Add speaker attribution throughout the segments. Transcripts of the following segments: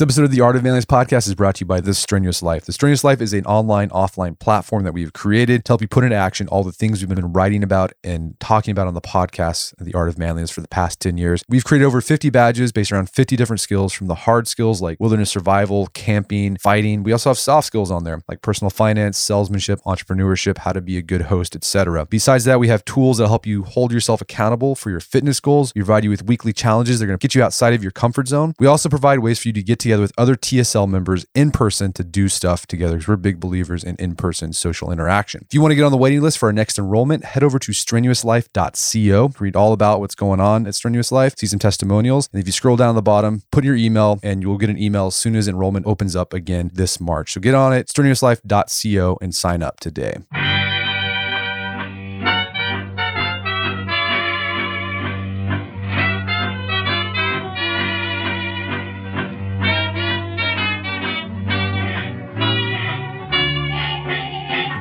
Speaker 1: This episode of the Art of Manliness podcast is brought to you by The Strenuous Life. The Strenuous Life is an online, offline platform that we've created to help you put into action all the things we've been writing about and talking about on the podcast, The Art of Manliness, for the past 10 years. We've created over 50 badges based around 50 different skills from the hard skills like wilderness survival, camping, fighting. We also have soft skills on there like personal finance, salesmanship, entrepreneurship, how to be a good host, etc. Besides that, we have tools that help you hold yourself accountable for your fitness goals. We provide you with weekly challenges. They're going to get you outside of your comfort zone. We also provide ways for you to get together with other TSL members in person to do stuff together because we're big believers in in person social interaction. If you want to get on the waiting list for our next enrollment, head over to strenuouslife.co, read all about what's going on at Strenuous Life, see some testimonials. And if you scroll down the bottom, put your email and you'll get an email as soon as enrollment opens up again this March. So get on it, strenuouslife.co, and sign up today.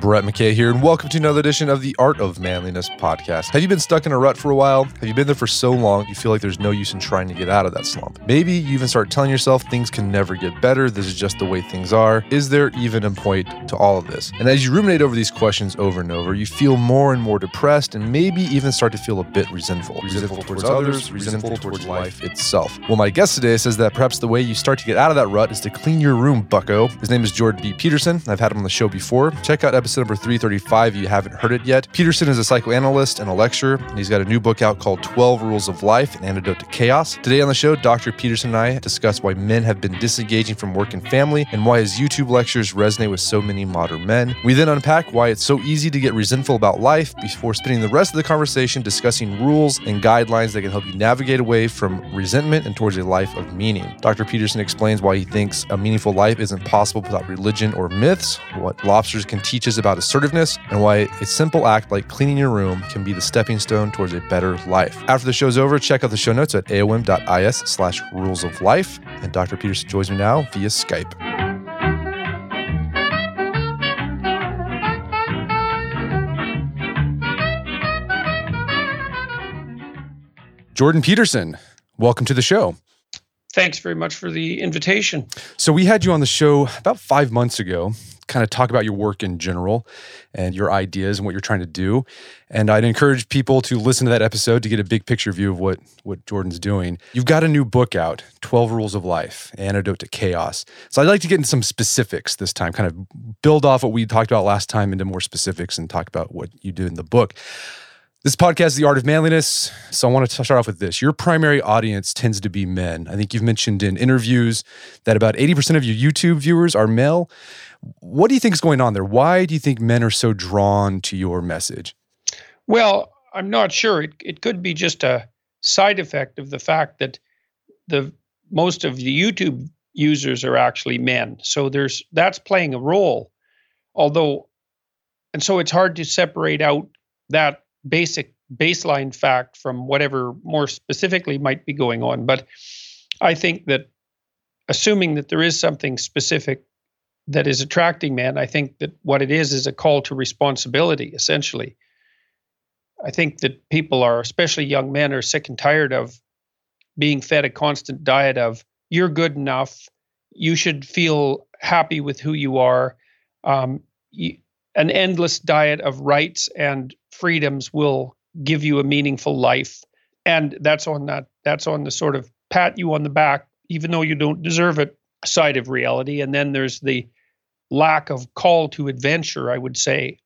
Speaker 1: Brett McKay here, and welcome to another edition of the Art of Manliness podcast. Have you been stuck in a rut for a while? Have you been there for so long you feel like there's no use in trying to get out of that slump? Maybe you even start telling yourself things can never get better, this is just the way things are. Is there even a point to all of this? And as you ruminate over these questions over and over, you feel more and more depressed and maybe even start to feel a bit resentful. Resentful towards others, resentful towards life itself. Well, my guest today says that perhaps the way you start to get out of that rut is to clean your room, bucko. His name is Jordan B. Peterson. I've had him on the show before. Check out episode number 335 if you haven't heard it yet. Peterson is a psychoanalyst and a lecturer, and he's got a new book out called 12 Rules of Life An Antidote to Chaos. Today on the show, Dr. Peterson and I discuss why men have been disengaging from work and family and why his YouTube lectures resonate with so many modern men. We then unpack why it's so easy to get resentful about life before spending the rest of the conversation discussing rules and guidelines that can help you navigate away from resentment and towards a life of meaning. Dr. Peterson explains why he thinks a meaningful life isn't possible without religion or myths, what lobsters can teach us about assertiveness, and why a simple act like cleaning your room can be the stepping stone towards a better life. After the show's over, check out the show notes at aom.is slash rules of life. And Dr. Peterson joins me now via Skype. Jordan Peterson, welcome to the show.
Speaker 2: Thanks very much for the invitation.
Speaker 1: So, we had you on the show about five months ago, kind of talk about your work in general and your ideas and what you're trying to do. And I'd encourage people to listen to that episode to get a big picture view of what, what Jordan's doing. You've got a new book out 12 Rules of Life Antidote to Chaos. So, I'd like to get into some specifics this time, kind of build off what we talked about last time into more specifics and talk about what you do in the book. This podcast is The Art of Manliness. So I want to start off with this. Your primary audience tends to be men. I think you've mentioned in interviews that about 80% of your YouTube viewers are male. What do you think is going on there? Why do you think men are so drawn to your message?
Speaker 2: Well, I'm not sure. It, it could be just a side effect of the fact that the most of the YouTube users are actually men. So there's that's playing a role. Although and so it's hard to separate out that basic baseline fact from whatever more specifically might be going on. But I think that assuming that there is something specific that is attracting men, I think that what it is is a call to responsibility, essentially. I think that people are, especially young men, are sick and tired of being fed a constant diet of you're good enough, you should feel happy with who you are. Um, you, an endless diet of rights and freedoms will give you a meaningful life and that's on that that's on the sort of pat you on the back even though you don't deserve it side of reality and then there's the lack of call to adventure i would say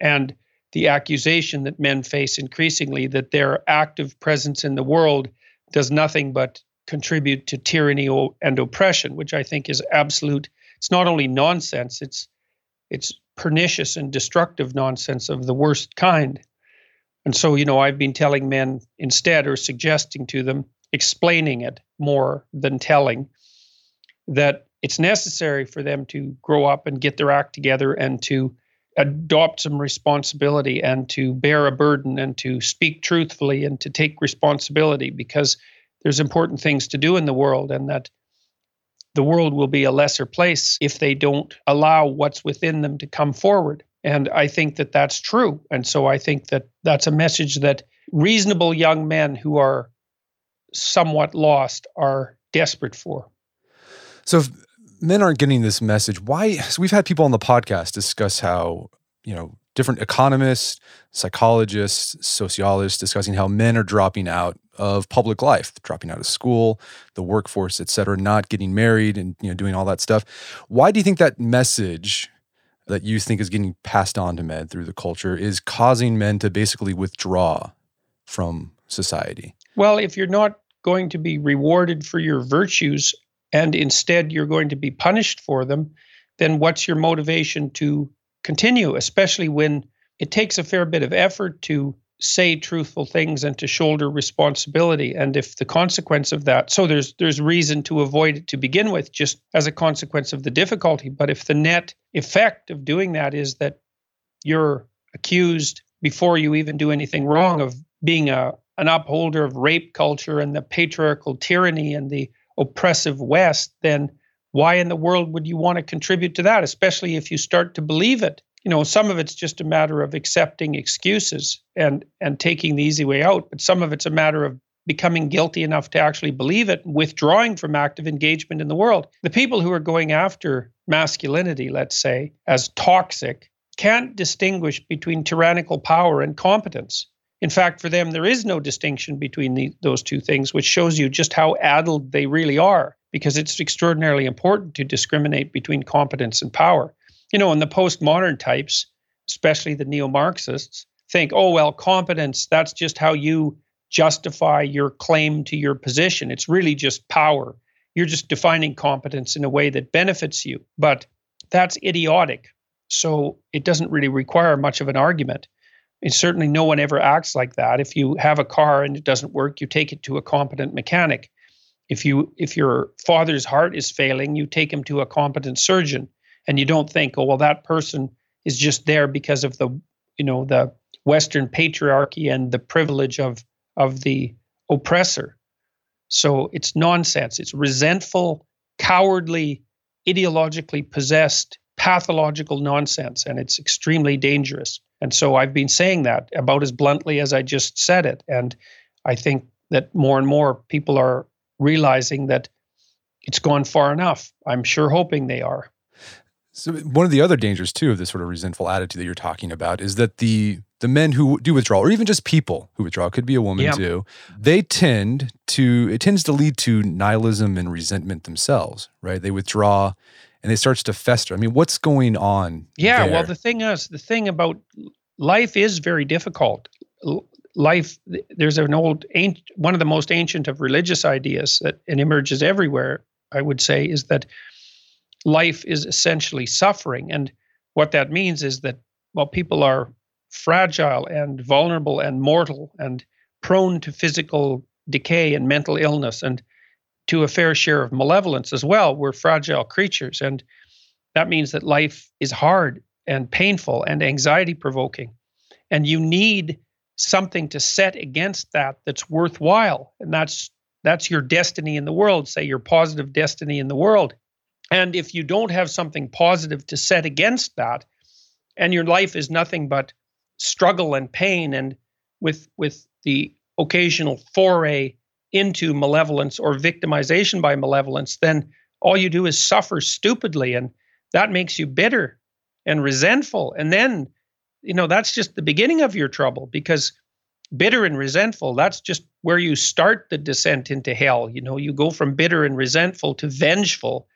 Speaker 2: and the accusation that men face increasingly that their active presence in the world does nothing but contribute to tyranny and oppression which i think is absolute it's not only nonsense it's it's pernicious and destructive nonsense of the worst kind. And so, you know, I've been telling men instead or suggesting to them, explaining it more than telling, that it's necessary for them to grow up and get their act together and to adopt some responsibility and to bear a burden and to speak truthfully and to take responsibility because there's important things to do in the world and that the world will be a lesser place if they don't allow what's within them to come forward. And I think that that's true. And so I think that that's a message that reasonable young men who are somewhat lost are desperate for.
Speaker 1: So if men aren't getting this message, why? So we've had people on the podcast discuss how, you know, different economists, psychologists, sociologists discussing how men are dropping out of public life, dropping out of school, the workforce, et cetera, not getting married and you know doing all that stuff. Why do you think that message that you think is getting passed on to men through the culture is causing men to basically withdraw from society?
Speaker 2: Well, if you're not going to be rewarded for your virtues and instead you're going to be punished for them, then what's your motivation to continue, especially when it takes a fair bit of effort to say truthful things and to shoulder responsibility and if the consequence of that so there's there's reason to avoid it to begin with just as a consequence of the difficulty but if the net effect of doing that is that you're accused before you even do anything wrong of being a an upholder of rape culture and the patriarchal tyranny and the oppressive west then why in the world would you want to contribute to that especially if you start to believe it? You know some of it's just a matter of accepting excuses and and taking the easy way out but some of it's a matter of becoming guilty enough to actually believe it withdrawing from active engagement in the world. The people who are going after masculinity let's say as toxic can't distinguish between tyrannical power and competence in fact for them there is no distinction between the, those two things which shows you just how addled they really are because it's extraordinarily important to discriminate between competence and power you know, and the postmodern types, especially the neo Marxists, think, oh, well, competence, that's just how you justify your claim to your position. It's really just power. You're just defining competence in a way that benefits you. But that's idiotic. So it doesn't really require much of an argument. And certainly no one ever acts like that. If you have a car and it doesn't work, you take it to a competent mechanic. If you if your father's heart is failing, you take him to a competent surgeon and you don't think, oh well, that person is just there because of the you know the Western patriarchy and the privilege of of the oppressor. So it's nonsense. It's resentful, cowardly, ideologically possessed, pathological nonsense, and it's extremely dangerous. And so I've been saying that about as bluntly as I just said it. And I think that more and more people are realizing that it's gone far enough. I'm sure hoping they are.
Speaker 1: So one of the other dangers too of this sort of resentful attitude that you're talking about is that the the men who do withdraw, or even just people who withdraw, could be a woman too. They tend to it tends to lead to nihilism and resentment themselves, right? They withdraw, and it starts to fester. I mean, what's going on?
Speaker 2: Yeah,
Speaker 1: there?
Speaker 2: well, the thing is, the thing about life is very difficult. Life, there's an old, one of the most ancient of religious ideas that it emerges everywhere. I would say is that life is essentially suffering. And what that means is that while people are fragile and vulnerable and mortal and prone to physical decay and mental illness and to a fair share of malevolence as well, we're fragile creatures. And that means that life is hard and painful and anxiety provoking. And you need something to set against that that's worthwhile. And that's that's your destiny in the world, say your positive destiny in the world. And if you don't have something positive to set against that, and your life is nothing but struggle and pain, and with with the occasional foray into malevolence or victimization by malevolence, then all you do is suffer stupidly, and that makes you bitter and resentful. And then, you know, that's just the beginning of your trouble because bitter and resentful, that's just where you start the descent into hell. You know, you go from bitter and resentful to vengeful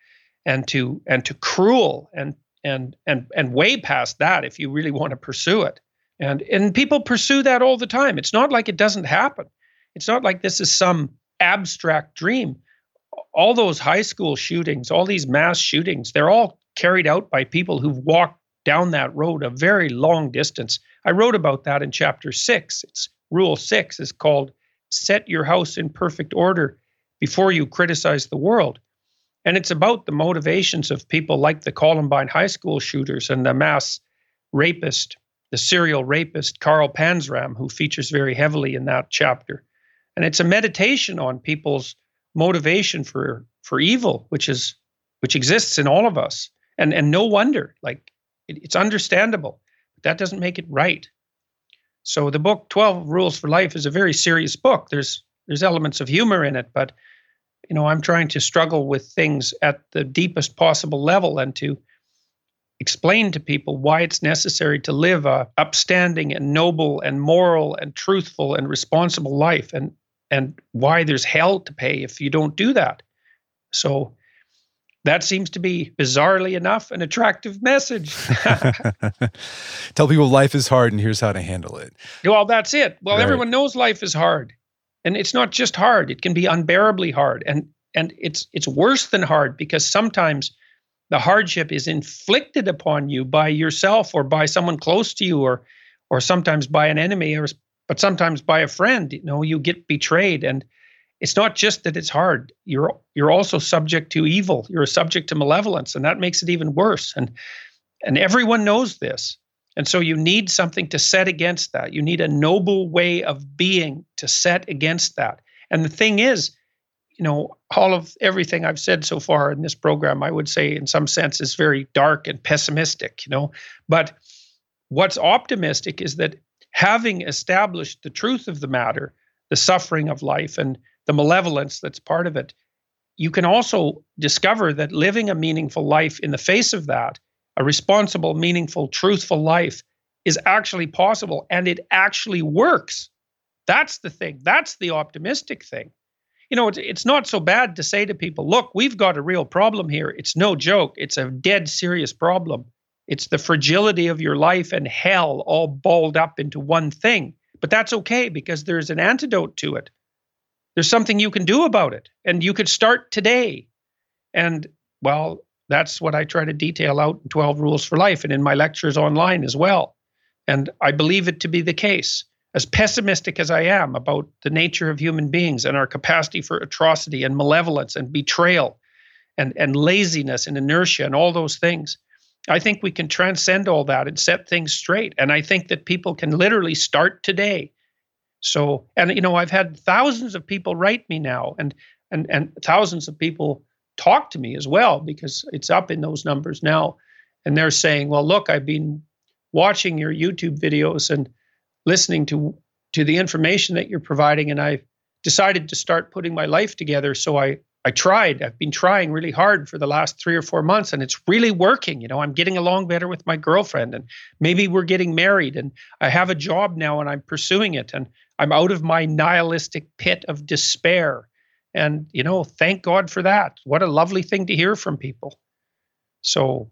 Speaker 2: and to and to cruel and and and and way past that if you really want to pursue it and and people pursue that all the time it's not like it doesn't happen it's not like this is some abstract dream. All those high school shootings all these mass shootings they're all carried out by people who've walked down that road a very long distance. I wrote about that in chapter 6 it's rule 6 is called set your house in perfect order before you criticize the world. And it's about the motivations of people like the Columbine high school shooters and the mass rapist, the serial rapist Carl Panzram, who features very heavily in that chapter. And it's a meditation on people's motivation for for evil, which is which exists in all of us. And and no wonder, like it, it's understandable. But that doesn't make it right. So the book 12 Rules for Life is a very serious book. There's there's elements of humor in it, but you know, I'm trying to struggle with things at the deepest possible level and to explain to people why it's necessary to live a upstanding and noble and moral and truthful and responsible life and and why there's hell to pay if you don't do that. So that seems to be bizarrely enough an attractive message.
Speaker 1: Tell people life is hard and here's how to handle it.
Speaker 2: Well, that's it. Well, right. everyone knows life is hard. And it's not just hard, it can be unbearably hard. And and it's it's worse than hard because sometimes the hardship is inflicted upon you by yourself or by someone close to you or or sometimes by an enemy or but sometimes by a friend you know you get betrayed. And it's not just that it's hard. You're you're also subject to evil. You're subject to malevolence and that makes it even worse. And and everyone knows this. And so you need something to set against that. You need a noble way of being to set against that. And the thing is you know all of everything i've said so far in this program i would say in some sense is very dark and pessimistic you know. But what's optimistic is that having established the truth of the matter the suffering of life and the malevolence that's part of it, you can also discover that living a meaningful life in the face of that, a responsible, meaningful, truthful life, is actually possible and it actually works. That's the thing. That's the optimistic thing. You know, it's, it's not so bad to say to people, look, we've got a real problem here. It's no joke, it's a dead serious problem. It's the fragility of your life and hell all balled up into one thing. But that's okay because there's an antidote to it. There's something you can do about it, and you could start today. And well, that's what I try to detail out in 12 Rules for Life and in my lectures online as well. And I believe it to be the case. As pessimistic as I am about the nature of human beings and our capacity for atrocity and malevolence and betrayal and, and laziness and inertia and all those things, I think we can transcend all that and set things straight. And I think that people can literally start today so, and you know, I've had thousands of people write me now, and and and thousands of people talk to me as well because it's up in those numbers now, and they're saying, "Well, look, I've been watching your YouTube videos and listening to to the information that you're providing, and I've decided to start putting my life together. So I I tried. I've been trying really hard for the last three or four months, and it's really working. You know, I'm getting along better with my girlfriend, and maybe we're getting married, and I have a job now, and I'm pursuing it, and I'm out of my nihilistic pit of despair. And, you know, thank God for that. What a lovely thing to hear from people. So,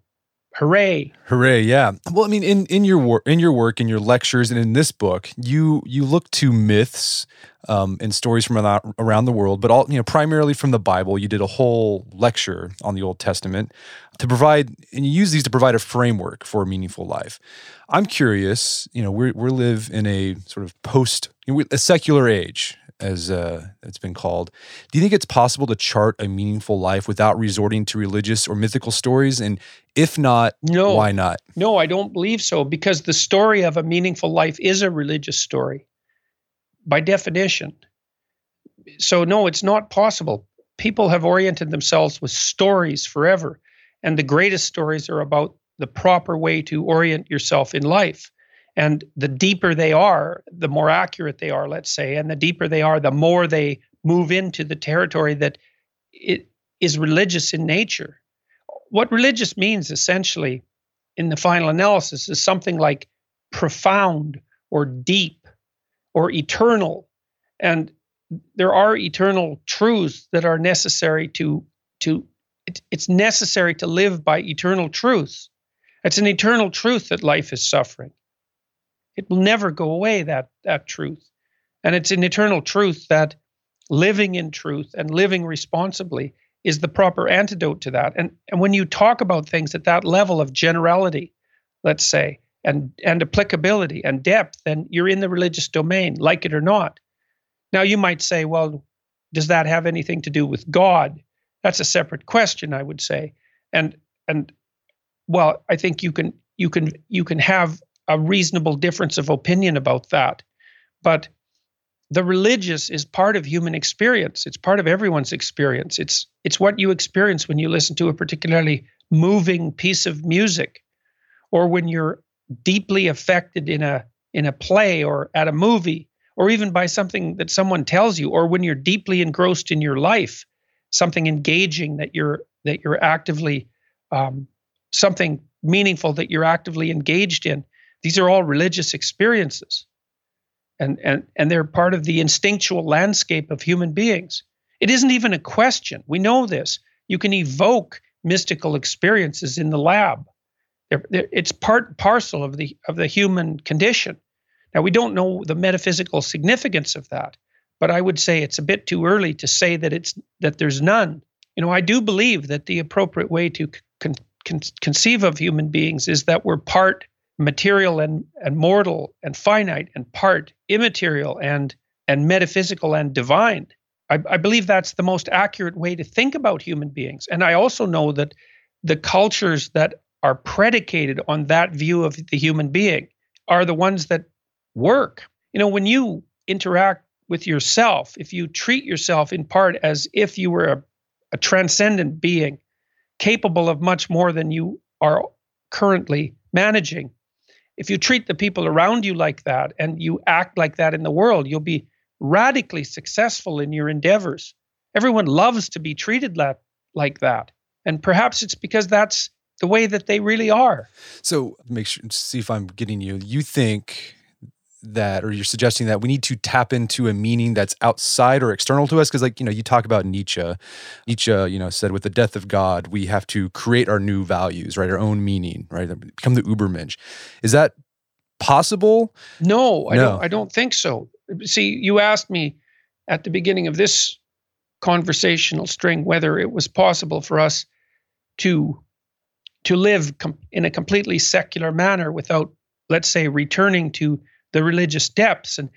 Speaker 2: hooray.
Speaker 1: Hooray, yeah. Well, I mean, in, in your work, in your work, in your lectures, and in this book, you you look to myths um, and stories from around the world, but all you know, primarily from the Bible. You did a whole lecture on the Old Testament to provide, and you use these to provide a framework for a meaningful life. I'm curious. You know, we we live in a sort of post a secular age, as uh, it's been called. Do you think it's possible to chart a meaningful life without resorting to religious or mythical stories? And if not, no, why not?
Speaker 2: No, I don't believe so because the story of a meaningful life is a religious story by definition. So, no, it's not possible. People have oriented themselves with stories forever, and the greatest stories are about the proper way to orient yourself in life. And the deeper they are, the more accurate they are, let's say, and the deeper they are, the more they move into the territory that it is religious in nature. What religious means essentially in the final analysis is something like profound or deep or eternal. And there are eternal truths that are necessary to to it, it's necessary to live by eternal truths. It's an eternal truth that life is suffering. It will never go away, that, that truth. And it's an eternal truth that living in truth and living responsibly is the proper antidote to that. And, and when you talk about things at that level of generality, let's say, and, and applicability and depth, then you're in the religious domain, like it or not. Now, you might say, well, does that have anything to do with God? That's a separate question, I would say. And and well, I think you can you can you can have a reasonable difference of opinion about that. But the religious is part of human experience. It's part of everyone's experience. It's it's what you experience when you listen to a particularly moving piece of music or when you're deeply affected in a in a play or at a movie or even by something that someone tells you or when you're deeply engrossed in your life something engaging that you're that you're actively um, something meaningful that you're actively engaged in. These are all religious experiences. And, and, and they're part of the instinctual landscape of human beings. It isn't even a question. We know this. You can evoke mystical experiences in the lab. They're, they're, it's part parcel of the of the human condition. Now we don't know the metaphysical significance of that, but I would say it's a bit too early to say that it's that there's none. You know, I do believe that the appropriate way to con- con- conceive of human beings is that we're part material and, and mortal and finite and part immaterial and and metaphysical and divine. I, I believe that's the most accurate way to think about human beings. And I also know that the cultures that are predicated on that view of the human being are the ones that work. You know, when you interact with yourself, if you treat yourself in part as if you were a, a transcendent being, capable of much more than you are currently managing, if you treat the people around you like that and you act like that in the world, you'll be radically successful in your endeavors. Everyone loves to be treated like, like that. And perhaps it's because that's the way that they really are.
Speaker 1: So, make sure see if I'm getting you. You think that or you're suggesting that we need to tap into a meaning that's outside or external to us? Because like you know you talk about nietzsche. Nietzsche you know said with the death of god we have to create our new values right? Our own meaning right? Become the ubermensch. Is that possible?
Speaker 2: No i don't i don't think so. See you asked me at the beginning of this conversational string whether it was possible for us to to live com- in a completely secular manner without let's say returning to the religious depths. And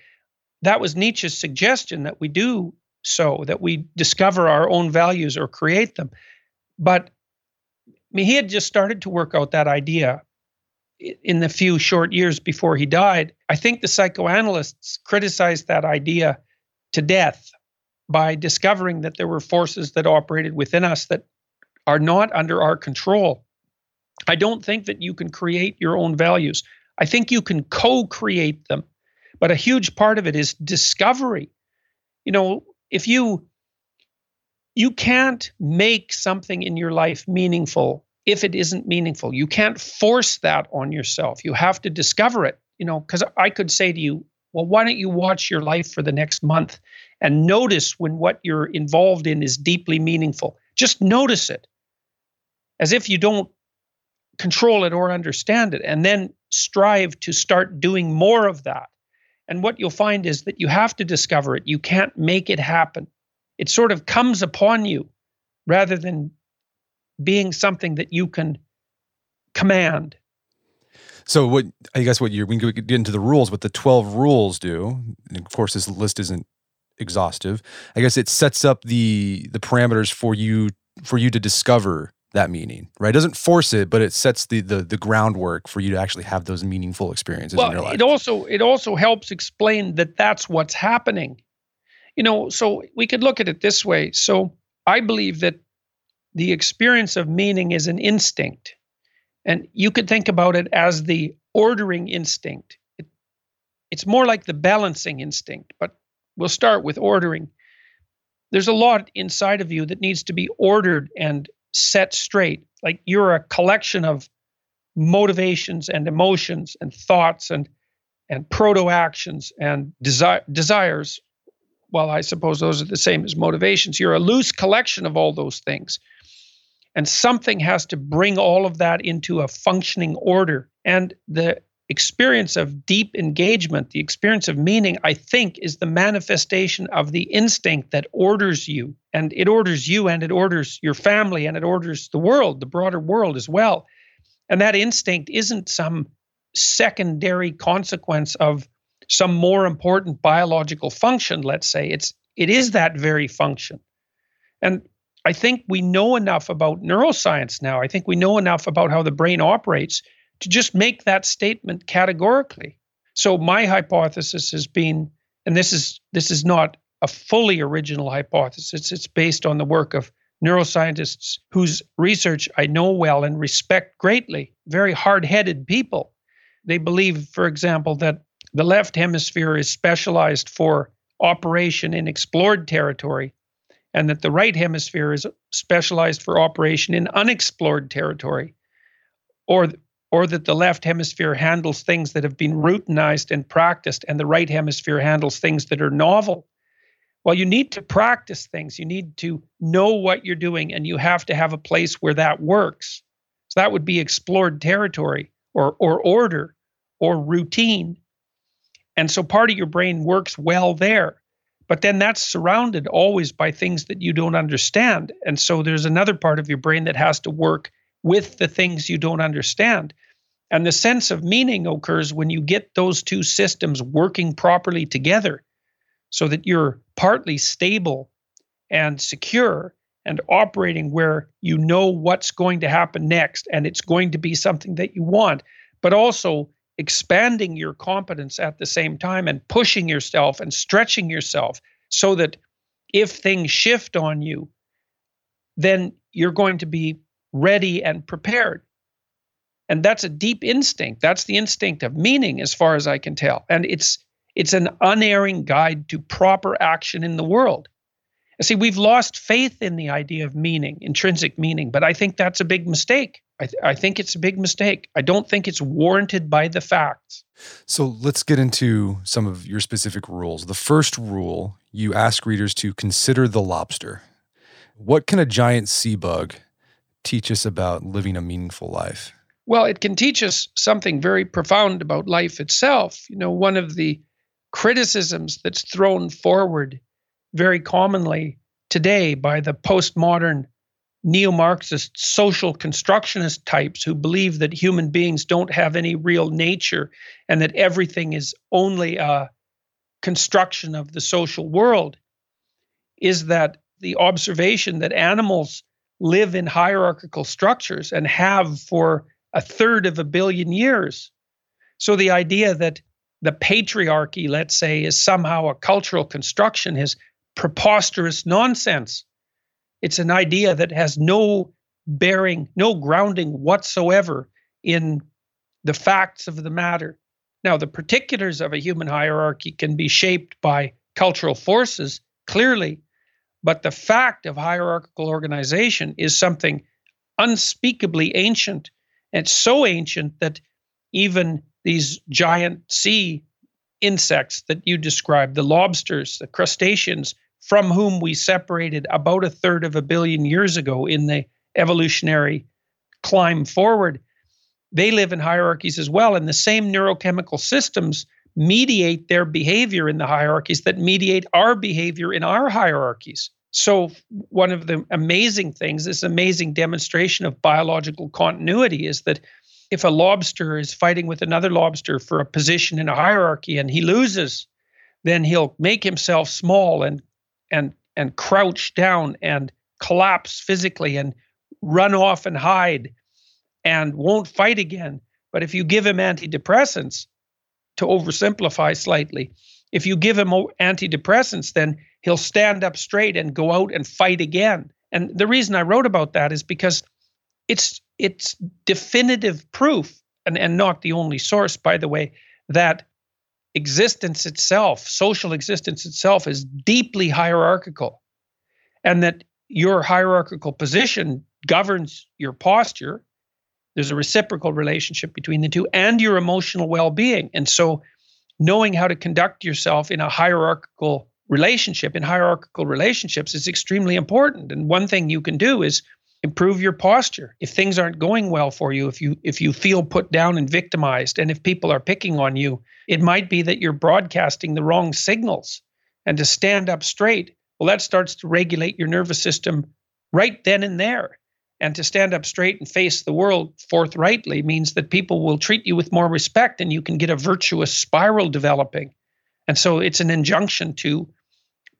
Speaker 2: that was Nietzsche's suggestion that we do so, that we discover our own values or create them. But I mean, he had just started to work out that idea in the few short years before he died. I think the psychoanalysts criticized that idea to death by discovering that there were forces that operated within us that are not under our control. I don't think that you can create your own values. I think you can co create them, but a huge part of it is discovery. You know, if you you can't make something in your life meaningful if it isn't meaningful. You can't force that on yourself. You have to discover it, you know, because I could say to you, well, why don't you watch your life for the next month and notice when what you're involved in is deeply meaningful? Just notice it as if you don't control it or understand it, and then strive to start doing more of that. And what you'll find is that you have to discover it. You can't make it happen. It sort of comes upon you rather than being something that you can command.
Speaker 1: So what I guess what you're we can get into the rules, what the 12 rules do, and of course this list isn't exhaustive. I guess it sets up the the parameters for you for you to discover that meaning, right? It doesn't force it, but it sets the the the groundwork for you to actually have those meaningful experiences
Speaker 2: well,
Speaker 1: in your life.
Speaker 2: It also it also helps explain that that's what's happening. You know, so we could look at it this way. So I believe that the experience of meaning is an instinct. And you could think about it as the ordering instinct. It, it's more like the balancing instinct, but we'll start with ordering. There's a lot inside of you that needs to be ordered and set straight. Like you're a collection of motivations and emotions and thoughts and and proto actions and desi- desires. Well, I suppose those are the same as motivations. You're a loose collection of all those things. And something has to bring all of that into a functioning order. And the experience of deep engagement, the experience of meaning, I think, is the manifestation of the instinct that orders you. And it orders you and it orders your family and it orders the world, the broader world as well. And that instinct isn't some secondary consequence of some more important biological function, let's say. It's it is that very function. And I think we know enough about neuroscience now. I think we know enough about how the brain operates to just make that statement categorically. So my hypothesis has been, and this is this is not a fully original hypothesis. It's based on the work of neuroscientists whose research I know well and respect greatly, very hard-headed people. They believe, for example, that the left hemisphere is specialized for operation in explored territory, and that the right hemisphere is specialized for operation in unexplored territory, or or that the left hemisphere handles things that have been routinized and practiced, and the right hemisphere handles things that are novel. Well, you need to practice things. You need to know what you're doing, and you have to have a place where that works. So that would be explored territory or, or order or routine. And so part of your brain works well there. But then that's surrounded always by things that you don't understand. And so there's another part of your brain that has to work with the things you don't understand. And the sense of meaning occurs when you get those two systems working properly together so that you're partly stable and secure and operating where you know what's going to happen next and it's going to be something that you want, but also expanding your competence at the same time and pushing yourself and stretching yourself so that if things shift on you, then you're going to be ready and prepared. And that's a deep instinct. That's the instinct of meaning, as far as I can tell. And it's it's an unerring guide to proper action in the world. see, we've lost faith in the idea of meaning, intrinsic meaning, but I think that's a big mistake. I, th- I think it's a big mistake. I don't think it's warranted by the facts.
Speaker 1: So let's get into some of your specific rules. The first rule you ask readers to consider the lobster. What can a giant sea bug teach us about living a meaningful life?
Speaker 2: Well, it can teach us something very profound about life itself. You know, one of the criticisms that's thrown forward very commonly today by the postmodern neo Marxist social constructionist types who believe that human beings don't have any real nature and that everything is only a construction of the social world is that the observation that animals live in hierarchical structures and have for a third of a billion years. So the idea that the patriarchy, let's say, is somehow a cultural construction is preposterous nonsense. It's an idea that has no bearing, no grounding whatsoever in the facts of the matter. Now, the particulars of a human hierarchy can be shaped by cultural forces, clearly, but the fact of hierarchical organization is something unspeakably ancient. It's so ancient that even these giant sea insects that you described, the lobsters, the crustaceans, from whom we separated about a third of a billion years ago in the evolutionary climb forward, they live in hierarchies as well. And the same neurochemical systems mediate their behavior in the hierarchies that mediate our behavior in our hierarchies. So, one of the amazing things, this amazing demonstration of biological continuity, is that if a lobster is fighting with another lobster for a position in a hierarchy and he loses, then he'll make himself small and and and crouch down and collapse physically and run off and hide and won't fight again. But if you give him antidepressants, to oversimplify slightly, if you give him antidepressants, then he'll stand up straight and go out and fight again. And the reason I wrote about that is because it's it's definitive proof, and, and not the only source, by the way, that existence itself, social existence itself, is deeply hierarchical. And that your hierarchical position governs your posture. There's a reciprocal relationship between the two and your emotional well being. And so knowing how to conduct yourself in a hierarchical relationship, in hierarchical relationships, is extremely important. And one thing you can do is improve your posture. If things aren't going well for you, if you if you feel put down and victimized, and if people are picking on you, it might be that you're broadcasting the wrong signals. And to stand up straight, well, that starts to regulate your nervous system right then and there. And to stand up straight and face the world forthrightly means that people will treat you with more respect and you can get a virtuous spiral developing. And so it's an injunction to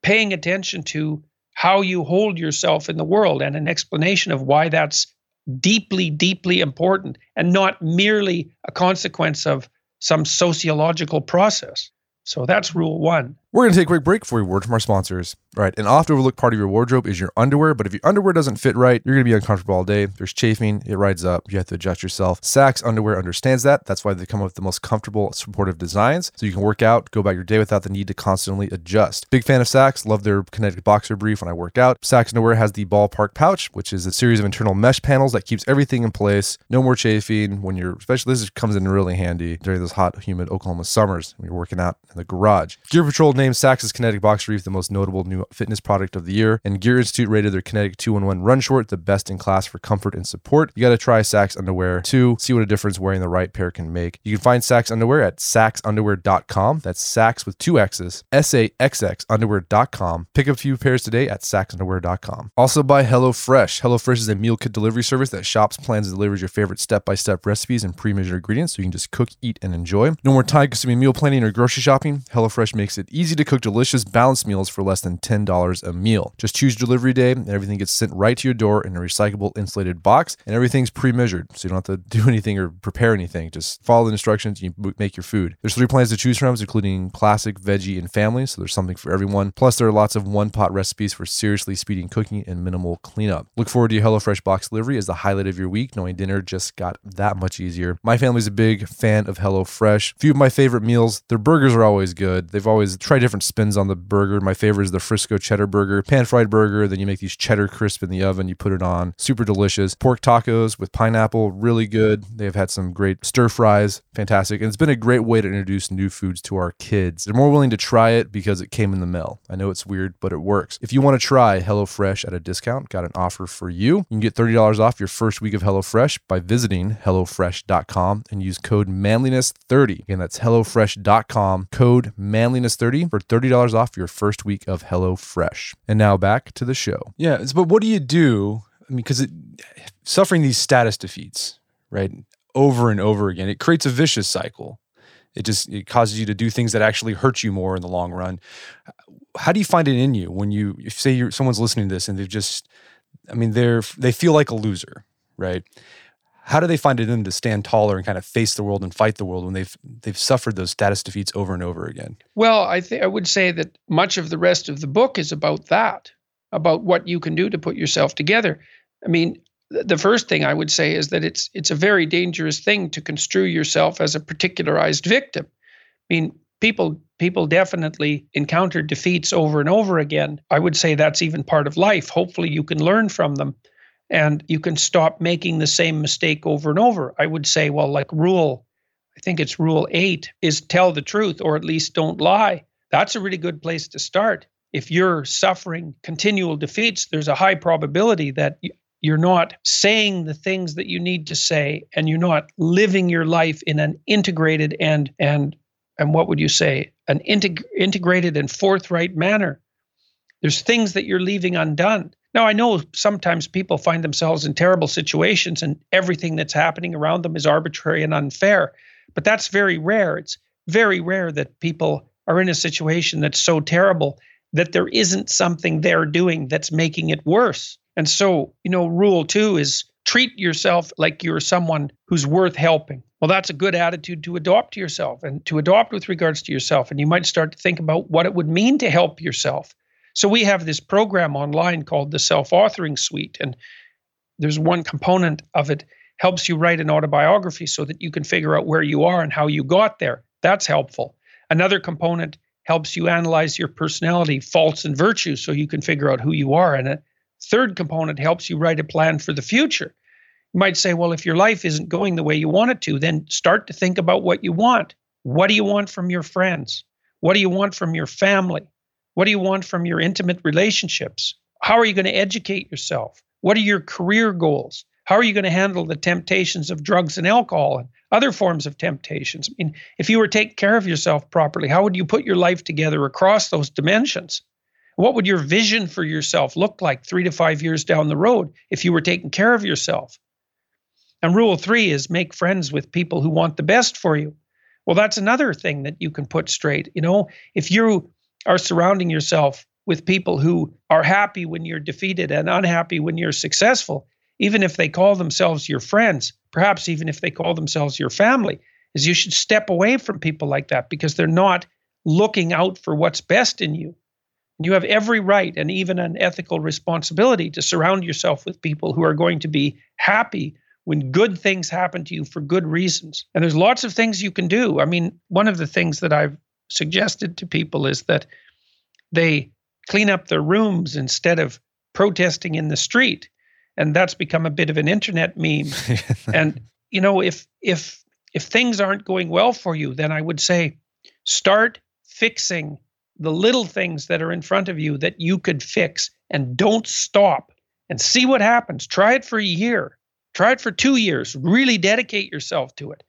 Speaker 2: paying attention to how you hold yourself in the world and an explanation of why that's deeply, deeply important and not merely a consequence of some sociological process. So that's rule one.
Speaker 1: We're going to take a quick break before we word from our sponsors. All right, an oft overlooked part of your wardrobe is your underwear, but if your underwear doesn't fit right, you're going to be uncomfortable all day. There's chafing, it rides up, you have to adjust yourself. Saxx underwear understands that. That's why they come up with the most comfortable, supportive designs so you can work out, go about your day without the need to constantly adjust. Big fan of Saxx, love their kinetic boxer brief when I work out. Saxx underwear has the ballpark pouch, which is a series of internal mesh panels that keeps everything in place. No more chafing when you're, especially this comes in really handy during those hot, humid Oklahoma summers when you're working out in the garage. Gear Patrol named Saxx's kinetic boxer brief the most notable new fitness product of the year, and Gear Institute rated their Kinetic 211 Run Short the best in class for comfort and support. You got to try Saxx underwear too, see what a difference wearing the right pair can make. You can find Saxx underwear at saxxunderwear.com. That's Saxx with two X's, S A X X underwear.com. Pick up a few pairs today at saxxunderwear.com. Also by HelloFresh. HelloFresh is a meal kit delivery service that shops, plans, and delivers your favorite step by step recipes and pre measured ingredients so you can just cook, eat, and enjoy. No more time consuming meal planning or grocery shopping. HelloFresh makes it easy to cook delicious, balanced meals for less than $10 a meal. Just choose delivery day, and everything gets sent right to your door in a recyclable insulated box, and everything's pre-measured, so you don't have to do anything or prepare anything. Just follow the instructions, and you make your food. There's three plans to choose from, including classic, veggie, and family, so there's something for everyone. Plus, there are lots of one-pot recipes for seriously speeding cooking and minimal cleanup. Look forward to your HelloFresh box delivery as the highlight of your week, knowing dinner just got that much easier. My family's a big fan of HelloFresh. A few of my favorite meals, their burgers are always good. They've always tried different spins on the burger. My favorite is the Frisco cheddar burger, pan fried burger. Then you make these cheddar crisp in the oven. You put it on. Super delicious. Pork tacos with pineapple, really good. They've had some great stir fries, fantastic. And it's been a great way to introduce new foods to our kids. They're more willing to try it because it came in the mail. I know it's weird, but it works. If you want to try HelloFresh at a discount, got an offer for you. You can get $30 off your first week of HelloFresh by visiting HelloFresh.com and use code manliness30. Again, that's HelloFresh.com, code manliness30 for $30 off your first week of HelloFresh. And now back to the show.
Speaker 3: Yeah, but what do you do? I mean, because suffering these status defeats, right, over and over again, it creates a vicious cycle. It just it causes you to do things that actually hurt you more in the long run. How do you find it in you when you say you're someone's listening to this and they've just, I mean, they're they feel like a loser, right? How do they find it in to stand taller and kind of face the world and fight the world when they've they've suffered those status defeats over and over again?
Speaker 2: Well, I think I would say that much of the rest of the book is about that about what you can do to put yourself together. I mean, the first thing I would say is that it's it's a very dangerous thing to construe yourself as a particularized victim. I mean, people people definitely encounter defeats over and over again. I would say that's even part of life. Hopefully you can learn from them and you can stop making the same mistake over and over. I would say well like rule I think it's rule 8 is tell the truth or at least don't lie. That's a really good place to start if you're suffering continual defeats, there's a high probability that you're not saying the things that you need to say and you're not living your life in an integrated and and and what would you say an integ- integrated and forthright manner there's things that you're leaving undone now i know sometimes people find themselves in terrible situations and everything that's happening around them is arbitrary and unfair but that's very rare it's very rare that people are in a situation that's so terrible that there isn't something they're doing that's making it worse. And so, you know, rule two is treat yourself like you're someone who's worth helping. Well, that's a good attitude to adopt to yourself and to adopt with regards to yourself. And you might start to think about what it would mean to help yourself. So, we have this program online called the Self Authoring Suite. And there's one component of it helps you write an autobiography so that you can figure out where you are and how you got there. That's helpful. Another component helps you analyze your personality, faults and virtues, so you can figure out who you are. And a third component helps you write a plan for the future. You might say, well, if your life isn't going the way you want it to, then start to think about what you want. What do you want from your friends? What do you want from your family? What do you want from your intimate relationships? How are you going to educate yourself? What are your career goals? How are you going to handle the temptations of drugs and alcohol and other forms of temptations? I mean, if you were taking care of yourself properly, how would you put your life together across those dimensions? What would your vision for yourself look like three to five years down the road if you were taking care of yourself? And rule three is make friends with people who want the best for you. Well, that's another thing that you can put straight. You know, if you are surrounding yourself with people who are happy when you're defeated and unhappy when you're successful, even if they call themselves your friends, perhaps even if they call themselves your family, is you should step away from people like that because they're not looking out for what's best in you. You have every right and even an ethical responsibility to surround yourself with people who are going to be happy when good things happen to you for good reasons. And there's lots of things you can do. I mean, one of the things that I've suggested to people is that they clean up their rooms instead of protesting in the street. And that's become a bit of an internet meme. and you know, if if if things aren't going well for you, then I would say start fixing the little things that are in front of you that you could fix and don't stop and see what happens. Try it for a year. Try it for 2 years. Really dedicate yourself to it.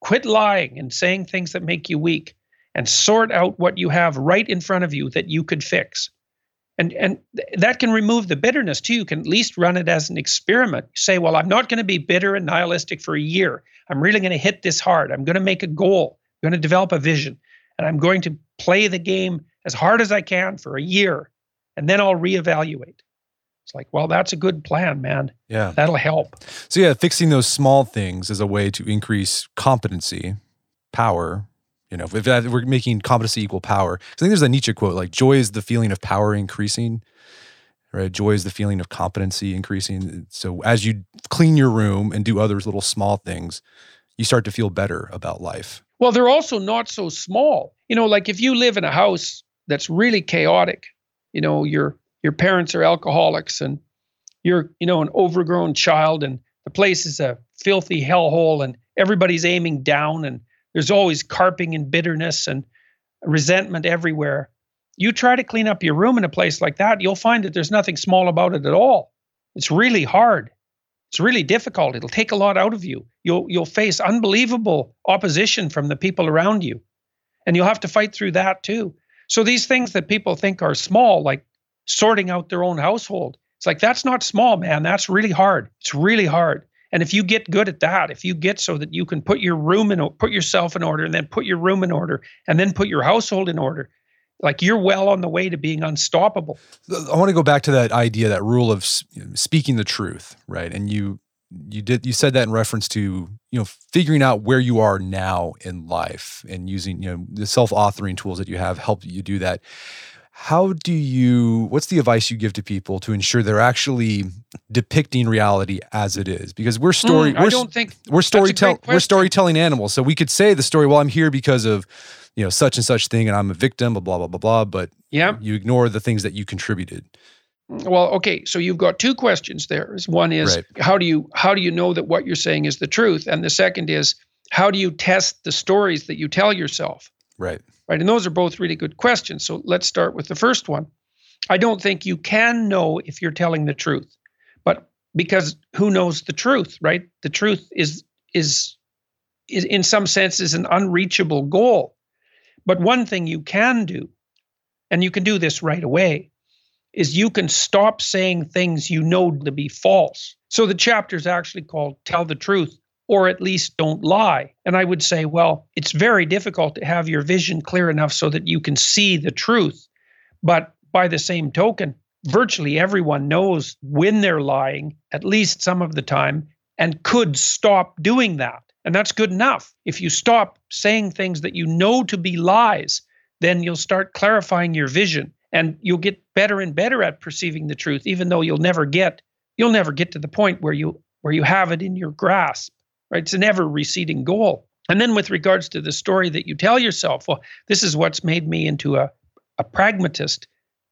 Speaker 2: Quit lying and saying things that make you weak and sort out what you have right in front of you that you could fix. And and that can remove the bitterness too. You can at least run it as an experiment. You say well i'm not going to be bitter and nihilistic for a year. I'm really going to hit this hard. I'm going to make a goal. I'm going to develop a vision. And i'm going to play the game as hard as i can for a year and then i'll reevaluate. It's like well that's a good plan man.
Speaker 3: Yeah.
Speaker 2: That'll help.
Speaker 3: So yeah fixing those small things is a way to increase competency power you know, if we're making competency equal power, I think there's a Nietzsche quote like "Joy is the feeling of power increasing." Right, joy is the feeling of competency increasing. So as you clean your room and do other little small things, you start to feel better about life.
Speaker 2: Well, they're also not so small. You know, like if you live in a house that's really chaotic, you know, your your parents are alcoholics and you're, you know, an overgrown child and the place is a filthy hellhole and everybody's aiming down and there's always carping and bitterness and resentment everywhere. You try to clean up your room in a place like that, you'll find that there's nothing small about it at all. It's really hard. It's really difficult. It'll take a lot out of you. You'll you'll face unbelievable opposition from the people around you. And you'll have to fight through that too. So these things that people think are small, like sorting out their own household, it's like that's not small, man. That's really hard. It's really hard. And if you get good at that, if you get so that you can put your room in, put yourself in order, and then put your room in order, and then put your household in order, like you're well on the way to being unstoppable.
Speaker 3: I want to go back to that idea, that rule of speaking the truth, right? And you you did you said that in reference to you know figuring out where you are now in life and using you know the self-authoring tools that you have help you do that how do you what's the advice you give to people to ensure they're actually depicting reality as it is? Because we're story
Speaker 2: mm,
Speaker 3: we're, I
Speaker 2: don't think
Speaker 3: we're storytelling we're storytelling animals. So we could say the story well i'm here because of you know such and such thing and i'm a victim blah, blah blah blah blah but
Speaker 2: yeah.
Speaker 3: you ignore the things that you contributed.
Speaker 2: Well okay so you've got two questions there. One is right. how do you how do you know that what you're saying is the truth? And the second is how do you test the stories that you tell yourself?
Speaker 3: Right
Speaker 2: right? And those are both really good questions. So let's start with the first one. I don't think you can know if you're telling the truth, but because who knows the truth, right? The truth is is is in some sense is an unreachable goal. But one thing you can do, and you can do this right away, is you can stop saying things you know to be false. So the chapter is actually called Tell the Truth or at least don't lie. And I would say, well, it's very difficult to have your vision clear enough so that you can see the truth. But by the same token, virtually everyone knows when they're lying, at least some of the time, and could stop doing that. And that's good enough. If you stop saying things that you know to be lies, then you'll start clarifying your vision and you'll get better and better at perceiving the truth even though you'll never get you'll never get to the point where you where you have it in your grasp right? It's an ever receding goal. And then with regards to the story that you tell yourself, well, this is what's made me into a, a pragmatist,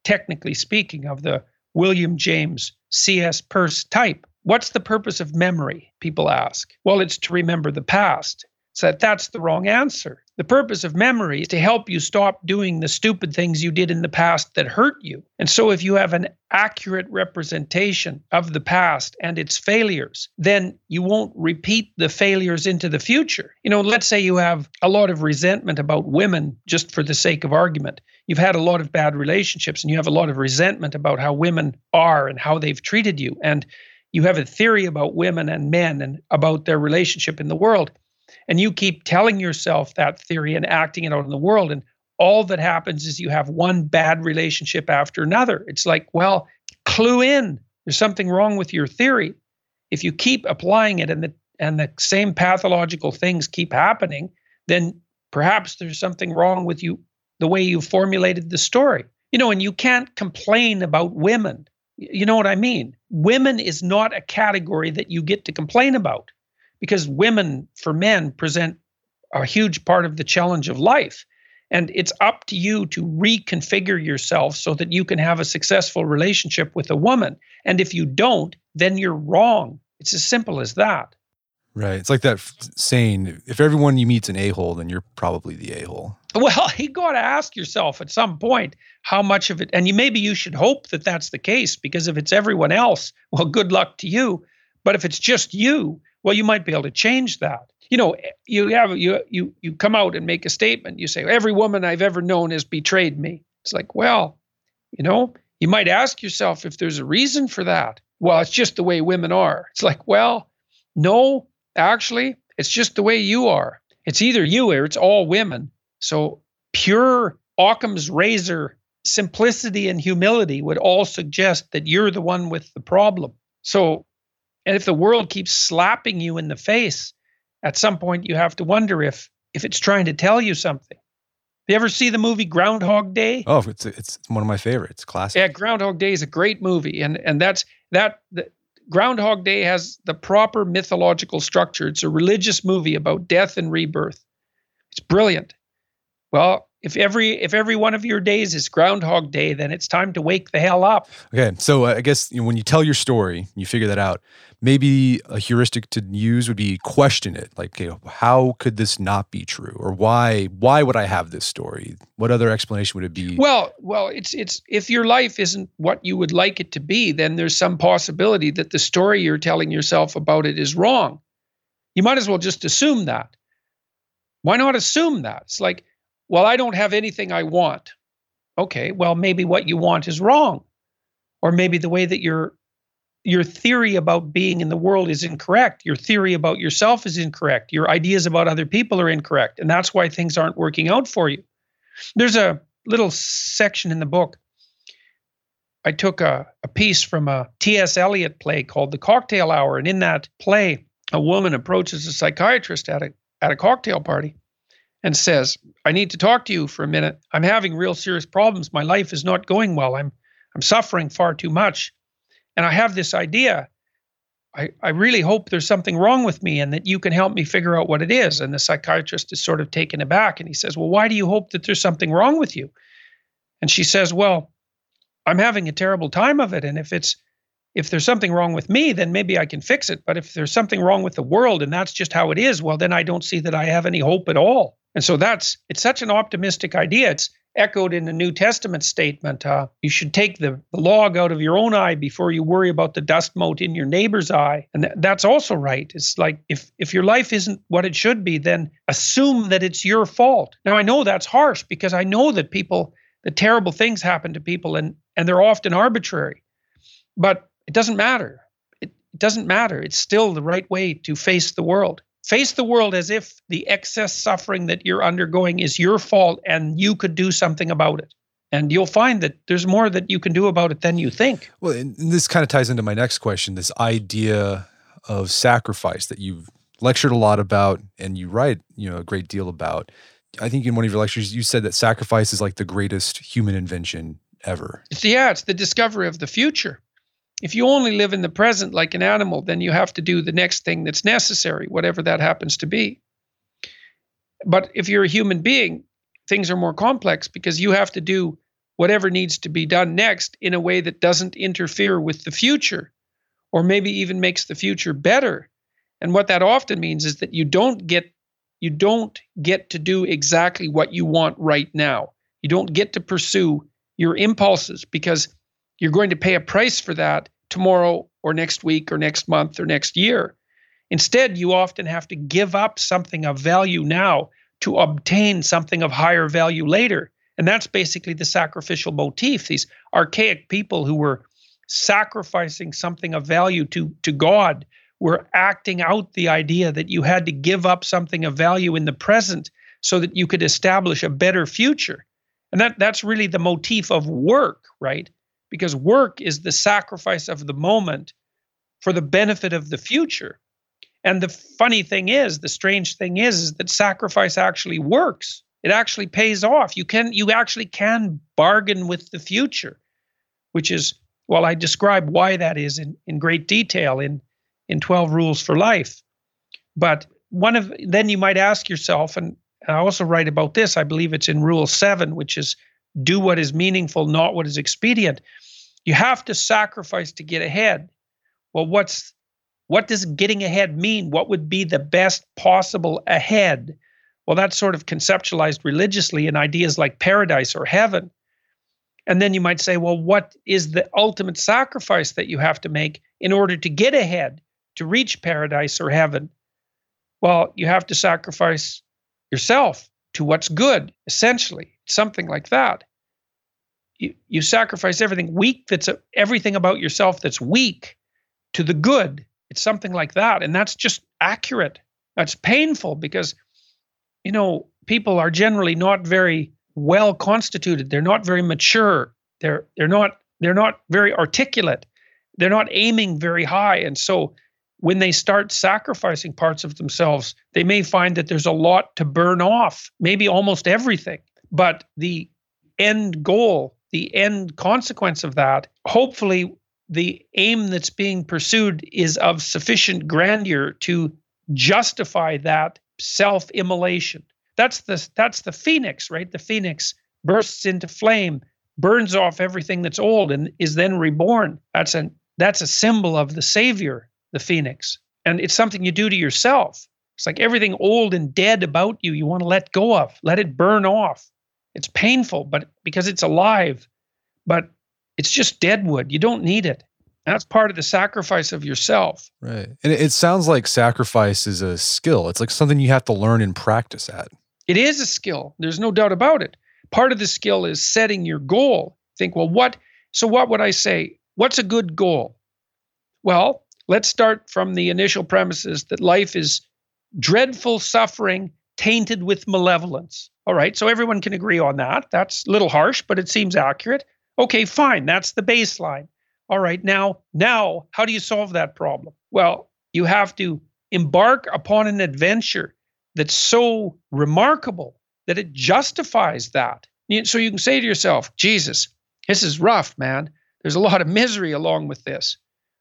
Speaker 2: technically speaking, of the William James C.S. Peirce type. What's the purpose of memory? People ask. Well, it's to remember the past. So that's the wrong answer. The purpose of memory is to help you stop doing the stupid things you did in the past that hurt you. And so, if you have an accurate representation of the past and its failures, then you won't repeat the failures into the future. You know, let's say you have a lot of resentment about women, just for the sake of argument. You've had a lot of bad relationships and you have a lot of resentment about how women are and how they've treated you. And you have a theory about women and men and about their relationship in the world and you keep telling yourself that theory and acting it out in the world and all that happens is you have one bad relationship after another it's like well clue in there's something wrong with your theory if you keep applying it and the and the same pathological things keep happening then perhaps there's something wrong with you the way you formulated the story. You know, and you can't complain about women. You know what I mean? Women is not a category that you get to complain about because women for men present a huge part of the challenge of life. And it's up to you to reconfigure yourself so that you can have a successful relationship with a woman. And if you don't, then you're wrong. It's as simple as that.
Speaker 3: Right. It's like that f- saying if everyone you meet's an a hole, then you're probably the a hole.
Speaker 2: Well, you got to ask yourself at some point how much of it, and you maybe you should hope that that's the case because if it's everyone else, well, good luck to you. But if it's just you, well, you might be able to change that you know, you have you you you come out and make a statement. You say every woman I've ever known has betrayed me. It's like, well, you know, you might ask yourself if there's a reason for that. Well, it's just the way women are. It's like, well, no, actually, it's just the way you are. It's either you or it's all women. So pure Occam's razor simplicity and humility would all suggest that you're the one with the problem. So, and if the world keeps slapping you in the face at some point you have to wonder if if it's trying to tell you something. Have you ever see the movie Groundhog Day?
Speaker 3: Oh, it's it's one of my favorites. Classic.
Speaker 2: Yeah, Groundhog Day is a great movie, and and that's that. The, Groundhog Day has the proper mythological structure. It's a religious movie about death and rebirth. It's brilliant. Well, if every if every one of your days is Groundhog Day, then it's time to wake the hell up.
Speaker 3: Okay, so uh, I guess you know, when you tell your story, you figure that out maybe a heuristic to use would be question it like okay, how could this not be true? Or why why would i have this story? What other explanation would it be?
Speaker 2: Well well it's it's if your life isn't what you would like it to be then there's some possibility that the story you're telling yourself about it is wrong. You might as well just assume that. Why not assume that? It's like well i don't have anything i want okay well maybe what you want is wrong or maybe the way that you're your theory about being in the world is incorrect. Your theory about yourself is incorrect. Your ideas about other people are incorrect. And that's why things aren't working out for you. There's a little section in the book. I took a, a piece from a T.S. Eliot play called The Cocktail Hour. And in that play, a woman approaches a psychiatrist at a, at a cocktail party and says, I need to talk to you for a minute. I'm having real serious problems. My life is not going well. I'm, I'm suffering far too much and I have this idea. I, I really hope there's something wrong with me and that you can help me figure out what it is. And the psychiatrist is sort of taken aback and he says, Well, why do you hope that there's something wrong with you? And she says, Well, I'm having a terrible time of it. And if it's if there's something wrong with me, then maybe I can fix it. But if there's something wrong with the world and that's just how it is, well, then I don't see that I have any hope at all. And so that's it's such an optimistic idea. It's echoed in the New Testament statement. Uh, you should take the, the log out of your own eye before you worry about the dust mote in your neighbor's eye. And th- that's also right. It's like if, if your life isn't what it should be, then assume that it's your fault. Now, I know that's harsh because I know that people, the terrible things happen to people and, and they're often arbitrary. But it doesn't matter. It, doesn't matter. It's still the right way to face the world. Face the world as if the excess suffering that you're undergoing is your fault and you could do something about it. And you'll find that there's more that you can do about it than you think.
Speaker 3: Well, and this kind of ties into my next question this idea of sacrifice that you've lectured a lot about and you write, you know, a great deal about. I think in one of your lectures you said that sacrifice is like the greatest human invention ever.
Speaker 2: It's, yeah, it's the discovery of the future. If you only live in the present like an animal, then you have to do the next thing that's necessary, whatever that happens to be. But if you're a human being, things are more complex because you have to do whatever needs to be done next in a way that doesn't interfere with the future or maybe even makes the future better. And what that often means is that you don't get you don't get to do exactly what you want right now. You don't get to pursue your impulses because you're going to pay a price for that tomorrow or next week or next month or next year. Instead, you often have to give up something of value now to obtain something of higher value later. And that's basically the sacrificial motif. These archaic people who were sacrificing something of value to, to God were acting out the idea that you had to give up something of value in the present so that you could establish a better future. And that, that's really the motif of work, right? Because work is the sacrifice of the moment for the benefit of the future. And the funny thing is, the strange thing is, is that sacrifice actually works. it actually pays off. You can you actually can bargain with the future, which is well, I describe why that is in, in great detail in in 12 rules for life. But one of then you might ask yourself, and I also write about this, I believe it's in rule seven, which is do what is meaningful, not what is expedient. You have to sacrifice to get ahead. Well, what's what does getting ahead mean? What would be the best possible ahead? Well, that's sort of conceptualized religiously in ideas like paradise or heaven. And then you might say, well, what is the ultimate sacrifice that you have to make in order to get ahead, to reach paradise or heaven? Well, you have to sacrifice yourself to what's good, essentially, something like that. You, you sacrifice everything weak that's a, everything about yourself that's weak to the good. It's something like that. And that's just accurate. That's painful because, you know, people are generally not very well constituted. They're not very mature. They're they're not they're not very articulate. They're not aiming very high. And so when they start sacrificing parts of themselves, they may find that there's a lot to burn off, maybe almost everything. But the end goal, the end consequence of that, hopefully the aim that's being pursued is of sufficient grandeur to justify that self-immolation. That's the that's the phoenix, right? The phoenix bursts into flame, burns off everything that's old and is then reborn. That's an that's a symbol of the savior the phoenix. And it's something you do to yourself. It's like everything old and dead about you, you want to let go of, let it burn off. It's painful, but because it's alive, but it's just dead wood. You don't need it. That's part of the sacrifice of yourself.
Speaker 3: Right. And it sounds like sacrifice is a skill. It's like something you have to learn and practice at.
Speaker 2: It is a skill. There's no doubt about it. Part of the skill is setting your goal. Think, well, what? So, what would I say? What's a good goal? Well, Let's start from the initial premises that life is dreadful suffering tainted with malevolence. All right, so everyone can agree on that. That's a little harsh, but it seems accurate. Okay, fine. That's the baseline. All right, now, now, how do you solve that problem? Well, you have to embark upon an adventure that's so remarkable that it justifies that. So you can say to yourself, Jesus, this is rough, man. There's a lot of misery along with this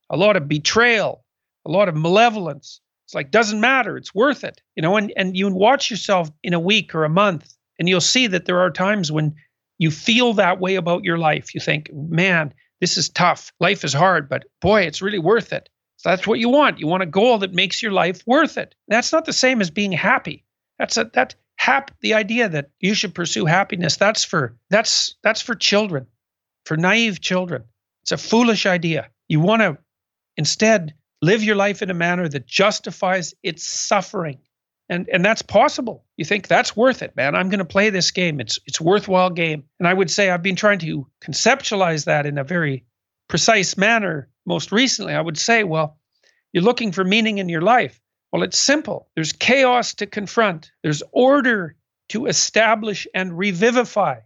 Speaker 2: a lot of betrayal, a lot of malevolence. It's like doesn't matter, it's worth it. You know, and and you watch yourself in a week or a month and you'll see that there are times when you feel that way about your life. You think, "Man, this is tough. Life is hard, but boy, it's really worth it." So that's what you want. You want a goal that makes your life worth it. That's not the same as being happy. That's a that hap the idea that you should pursue happiness. That's for that's that's for children, for naive children. It's a foolish idea. You want to Instead, live your life in a manner that justifies its suffering. And, and that's possible. You think that's worth it, man. I'm going to play this game. It's it's worthwhile game. And I would say I've been trying to conceptualize that in a very precise manner. Most recently, I would say, well, you're looking for meaning in your life. Well, it's simple. There's chaos to confront. There's order to establish and revivify.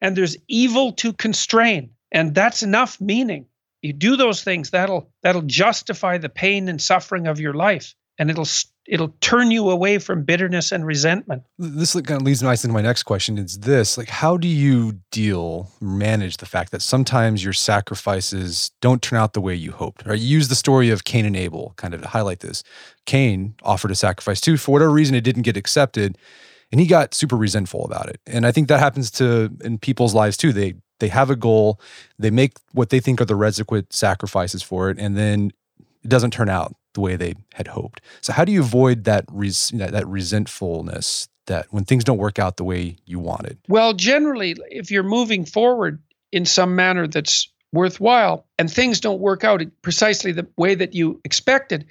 Speaker 2: And there's evil to constrain. And that's enough meaning you do those things that'll that'll justify the pain and suffering of your life. And it'll it'll turn you away from bitterness and resentment.
Speaker 3: This kind of leads nicely into my next question is this like how do you deal manage the fact that sometimes your sacrifices don't turn out the way you hoped? Right you use the story of cain and abel kind of to highlight this. Cain offered a sacrifice too for whatever reason it didn't get accepted and he got super resentful about it. And i think that happens to in people's lives too they they have a goal, they make what they think are the requisite sacrifices for it, and then it doesn't turn out the way they had hoped. So how do you avoid that res- that resentfulness that when things don't work out the way you wanted?
Speaker 2: Well, generally, if you're moving forward in some manner that's worthwhile and things don't work out precisely the way that you expected,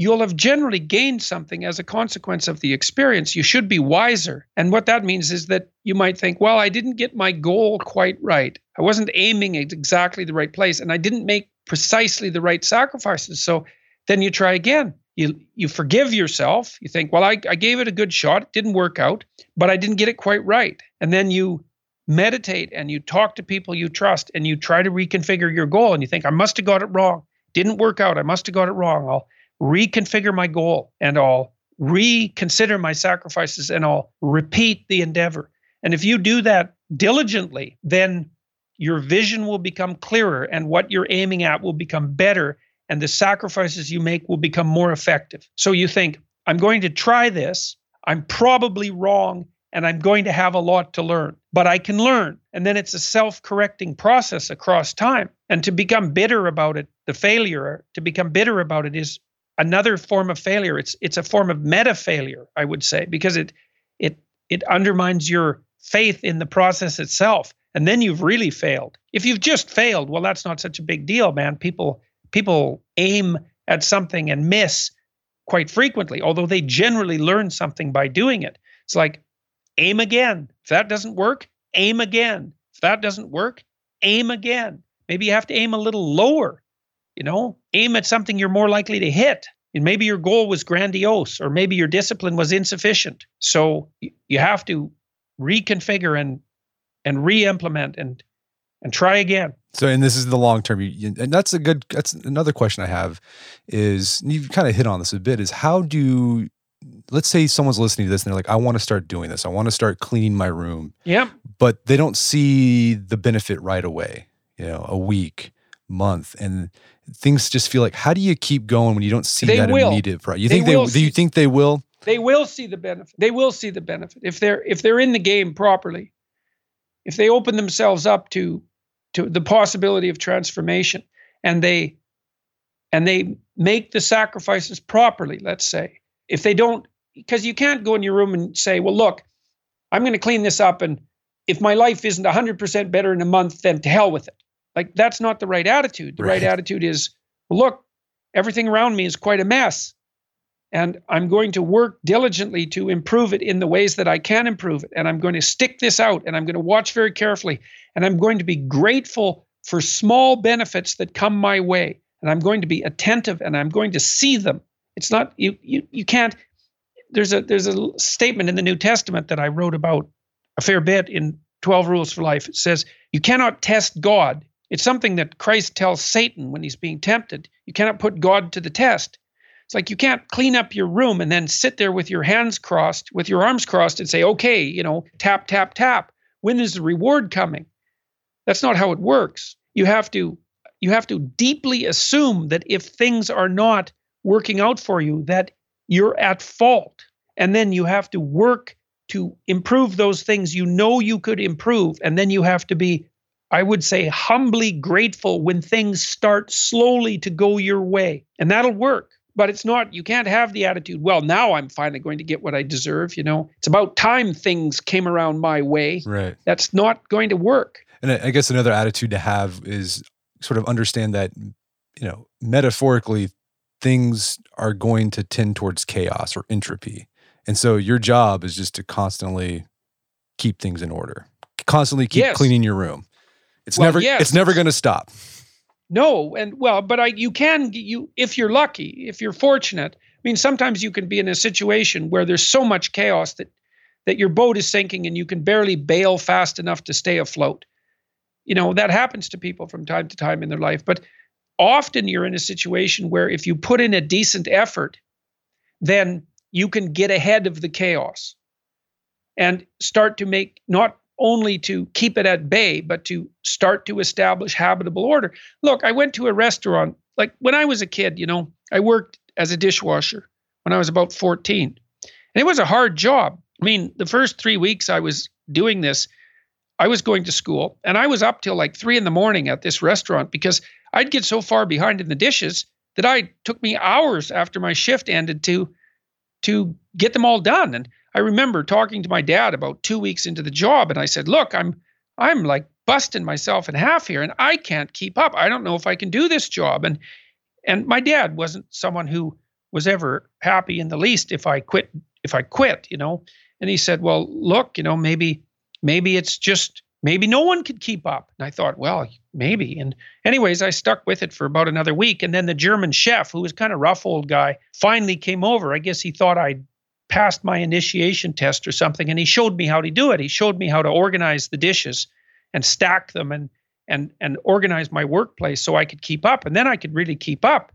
Speaker 2: you'll have generally gained something as a consequence of the experience. You should be wiser. And what that means is that you might think, well, I didn't get my goal quite right. I wasn't aiming at exactly the right place, and I didn't make precisely the right sacrifices. So then you try again. You, you forgive yourself. You think, well, I, I gave it a good shot. It didn't work out, but I didn't get it quite right. And then you meditate and you talk to people you trust and you try to reconfigure your goal. And you think, I must have got it wrong. Didn't work out. I must have got it wrong. I'll reconfigure my goal and I'll reconsider my sacrifices and I'll repeat the endeavor. And if you do that diligently, then your vision will become clearer and what you're aiming at will become better and the sacrifices you make will become more effective. So you think, I'm going to try this. I'm probably wrong and I'm going to have a lot to learn, but I can learn. And then it's a self correcting process across time. And to become bitter about it, the failure, to become bitter about it is another form of failure. It's it's a form of meta failure, I would say, because it it it undermines your faith in the process itself and then you've really failed. If you've just failed, well, that's not such a big deal, man. People people aim at something and miss quite frequently, although they generally learn something by doing it. It's like aim again. If that doesn't work, aim again. If that doesn't work, aim again. Maybe you have to aim a little lower. You know, aim at something you're more likely to hit. And maybe your goal was grandiose, or maybe your discipline was insufficient. So you have to reconfigure and and re-implement and and try again.
Speaker 3: So, and this is the long term. And that's a good. That's another question I have. Is you've kind of hit on this a bit. Is how do let's say someone's listening to this and they're like, I want to start doing this. I want to start cleaning my room.
Speaker 2: Yeah.
Speaker 3: But they don't see the benefit right away. You know, a week, month, and things just feel like. How do you keep going when you don't see
Speaker 2: they
Speaker 3: that
Speaker 2: will.
Speaker 3: immediate? Right? You
Speaker 2: They
Speaker 3: think they? do you think they will?
Speaker 2: They will see the benefit. They will see the benefit if they're if they're in the game properly. If they open themselves up to to the possibility of transformation and they and they make the sacrifices properly, let's say. If they don't because you can't go in your room and say, "Well, look, I'm going to clean this up and if my life isn't 100% better in a month, then to hell with it." Like that's not the right attitude. The right,
Speaker 3: Right.
Speaker 2: attitude is, "Look, everything around me is quite a mess." and I'm going to work diligently to improve it in the ways that I can improve it. And I'm going to stick this out and I'm going to watch very carefully. And I'm going to be grateful for small benefits that come my way. And I'm going to be attentive and I'm going to see them. It's not you you you can't there's a there's a statement in the New Testament that I wrote about a fair bit in 12 Rules for Life. It says, You cannot test God. It's something that Christ tells Satan when he's being tempted. You cannot put God to the test. It's like you can't clean up your room and then sit there with your hands crossed, with your arms crossed, and say, okay, you know, tap, tap, tap. When is the reward coming? That's not how it works. You have to you have to deeply assume that if things are not working out for you, that you're at fault. And then you have to work to improve those things you know you could improve. And then you have to be, I would say, humbly grateful when things start slowly to go your way. And that'll work but it's not you can't have the attitude well now i'm finally going to get what i deserve you know it's about time things came around my way
Speaker 3: Right.
Speaker 2: that's not going to work
Speaker 3: And I guess another attitude to have is sort of understand that, you know, metaphorically, things are going to tend towards chaos or entropy. And so your job is just to constantly keep things in order, constantly keep
Speaker 2: Yes.
Speaker 3: cleaning your room. It's
Speaker 2: Well,
Speaker 3: never,
Speaker 2: yes.
Speaker 3: it's never going to stop.
Speaker 2: no and well but i you can you if you're lucky if you're fortunate i mean sometimes you can be in a situation where there's so much chaos that that your boat is sinking and you can barely bail fast enough to stay afloat you know that happens to people from time to time in their life but often you're in a situation where if you put in a decent effort then you can get ahead of the chaos and start to make not only to keep it at bay but to start to establish habitable order. Look i went to a restaurant like when i was a kid you know i worked as a dishwasher when i was about 14 and it was a hard job. I mean the first three weeks i was doing this i was going to school and i was up till like three in the morning at this restaurant because i'd get so far behind in the dishes that i took me hours after my shift ended to to get them all done. And i remember talking to my dad about two weeks into the job and i said look i'm i'm like busting myself in half here and i can't keep up. I don't know if i can do this job. And and my dad wasn't someone who was ever happy in the least if i quit if i quit you know? And he said well look you know maybe maybe it's just maybe no one could keep up. And i thought well maybe. And anyways i stuck with it for about another week and then the german chef who was kind of rough old guy finally came over. I guess he thought i'd passed my initiation test or something and he showed me how to do it he showed me how to organize the dishes and stack them and and and organize my workplace so i could keep up and then i could really keep up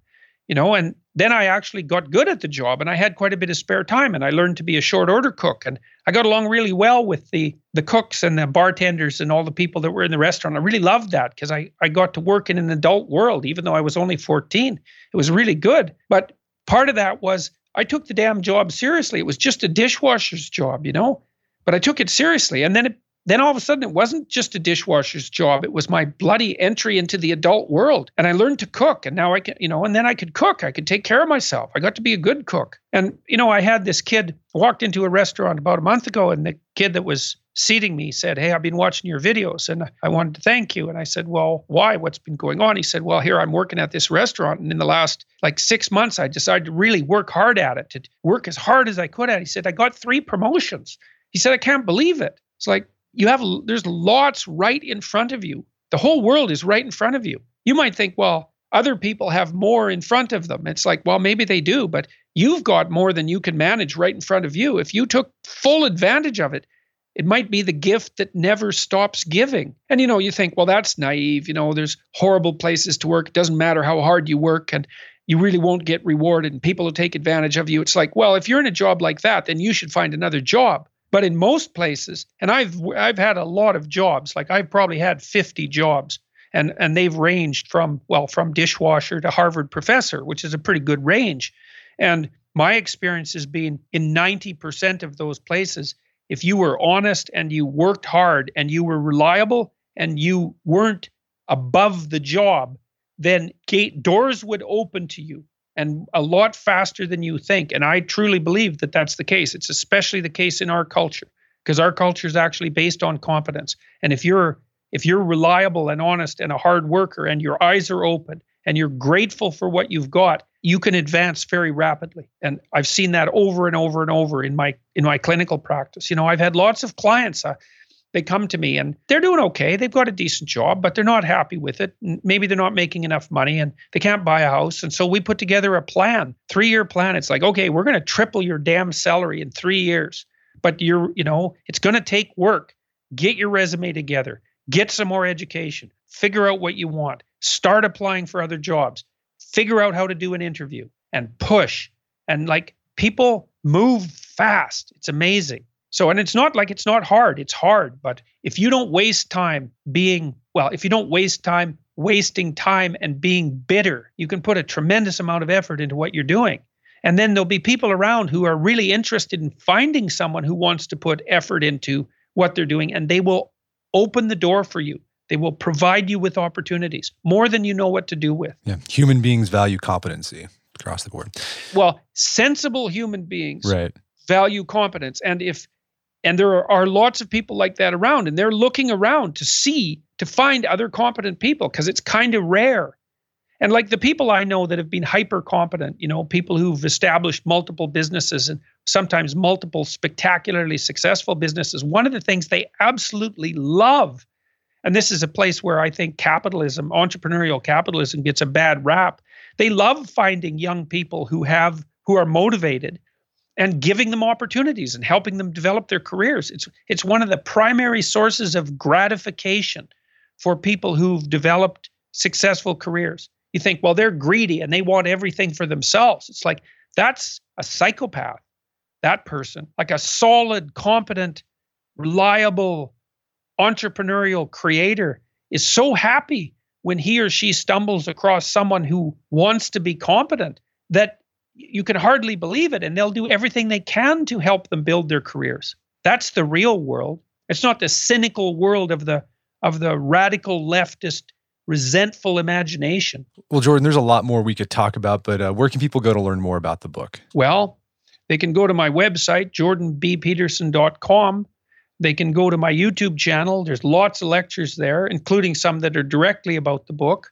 Speaker 2: you know, and then I actually got good at the job and I had quite a bit of spare time and I learned to be a short order cook and I got along really well with the the cooks and the bartenders and all the people that were in the restaurant. I really loved that because I I got to work in an adult world even though I was only 14. It was really good. But part of that was I took the damn job seriously. It was just a dishwasher's job, you know? But I took it seriously and then it then all of a sudden, it wasn't just a dishwasher's job. It was my bloody entry into the adult world. And I learned to cook. And now I can, you know, and then I could cook. I could take care of myself. I got to be a good cook. And, you know, I had this kid walked into a restaurant about a month ago, and the kid that was seating me said, Hey, I've been watching your videos and I wanted to thank you. And I said, Well, why? What's been going on? He said, Well, here I'm working at this restaurant. And in the last like six months, I decided to really work hard at it, to work as hard as I could at it. He said, I got three promotions. He said, I can't believe it. It's like, you have there's lots right in front of you. The whole world is right in front of you. You might think, well, other people have more in front of them. It's like, well, maybe they do, but you've got more than you can manage right in front of you. If you took full advantage of it, it might be the gift that never stops giving. And you know, you think, well, that's naive. You know, there's horrible places to work. It doesn't matter how hard you work and you really won't get rewarded and people will take advantage of you. It's like, well, if you're in a job like that, then you should find another job. But in most places, and I've I've had a lot of jobs, like I've probably had 50 jobs, and and they've ranged from well from dishwasher to Harvard professor, which is a pretty good range. And my experience has been in 90% of those places, if you were honest and you worked hard and you were reliable and you weren't above the job, then gate doors would open to you and a lot faster than you think. And I truly believe that that's the case. It's especially the case in our culture because our culture is actually based on competence. And if you're if you're reliable and honest and a hard worker and your eyes are open and you're grateful for what you've got, you can advance very rapidly. And I've seen that over and over and over in my in my clinical practice. You know, I've had lots of clients. Uh, they come to me and they're doing okay. They've got a decent job, but they're not happy with it. Maybe they're not making enough money and they can't buy a house. And so we put together a plan, three year plan. It's like, okay, we're going to triple your damn salary in three years. But you're, you know, it's going to take work. Get your resume together, get some more education, figure out what you want, start applying for other jobs, figure out how to do an interview and push. And like people move fast. It's amazing. So, and it's not like it's not hard, it's hard. But if you don't waste time being, well, if you don't waste time wasting time and being bitter, you can put a tremendous amount of effort into what you're doing. And then there'll be people around who are really interested in finding someone who wants to put effort into what they're doing, and they will open the door for you. They will provide you with opportunities more than you know what to do with.
Speaker 3: Yeah. Human beings value competency across the board.
Speaker 2: Well, sensible human beings
Speaker 3: right.
Speaker 2: value competence. And if and there are, are, lots of people like that around, and they're looking around to see, to find other competent people because it's kind of rare. And like the people I know that have been hyper competent, you know, people who've established multiple businesses and sometimes multiple spectacularly successful businesses, one of the things they absolutely love, and this is a place where I think capitalism, entrepreneurial capitalism, gets a bad rap. They love finding young people who have who are motivated and giving them opportunities and helping them develop their careers. It's it's one of the primary sources of gratification for people who've developed successful careers. You think, well, they're greedy and they want everything for themselves. It's like that's a psychopath. That person, like a solid, competent, reliable, entrepreneurial creator, is so happy when he or she stumbles across someone who wants to be competent that you can hardly believe it and they'll do everything they can to help them build their careers. That's the real world. It's not the cynical world of the of the radical leftist resentful imagination.
Speaker 3: Well jordan there's a lot more we could talk about but uh, where can people go to learn more about the book?
Speaker 2: Well they can go to my website jordanbpeterson.com they can go to my youtube channel there's lots of lectures there including some that are directly about the book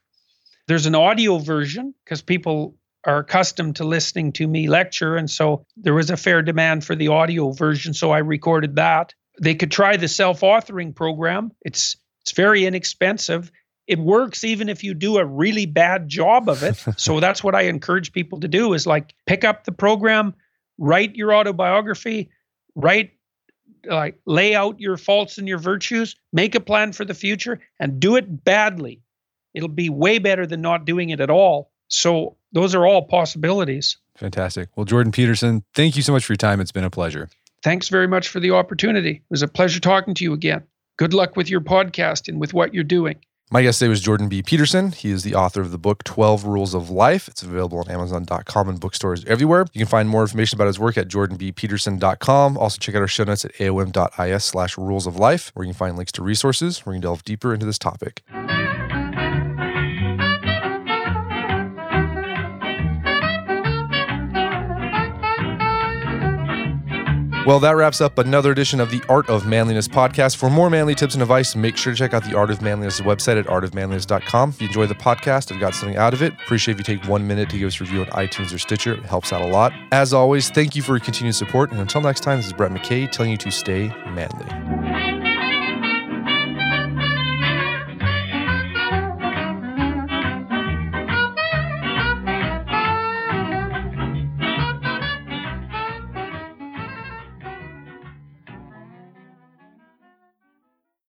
Speaker 2: there's an audio version because people are accustomed to listening to me lecture. And so there was a fair demand for the audio version. So I recorded that. They could try the self authoring program. It's it's very inexpensive. It works even if you do a really bad job of it. so that's what I encourage people to do is like pick up the program, write your autobiography, write like lay out your faults and your virtues, make a plan for the future and do it badly. It'll be way better than not doing it at all. So those are all possibilities.
Speaker 3: Fantastic. Well, Jordan Peterson, thank you so much for your time. It's been a pleasure.
Speaker 2: Thanks very much for the opportunity. It was a pleasure talking to you again. Good luck with your podcast and with what you're doing.
Speaker 1: My guest today was Jordan B. Peterson. He is the author of the book 12 Rules of Life. It's available on Amazon.com and bookstores everywhere. You can find more information about his work at jordanbpeterson.com. Also, check out our show notes at aom.is slash rules of life, where you can find links to resources where you can delve deeper into this topic. Well, that wraps up another edition of the Art of Manliness podcast. For more manly tips and advice, make sure to check out the Art of Manliness website at artofmanliness.com. If you enjoy the podcast, I've got something out of it. Appreciate if you take one minute to give us a review on iTunes or Stitcher. It helps out a lot. As always, thank you for your continued support. And until next time, this is Brett McKay telling you to stay manly.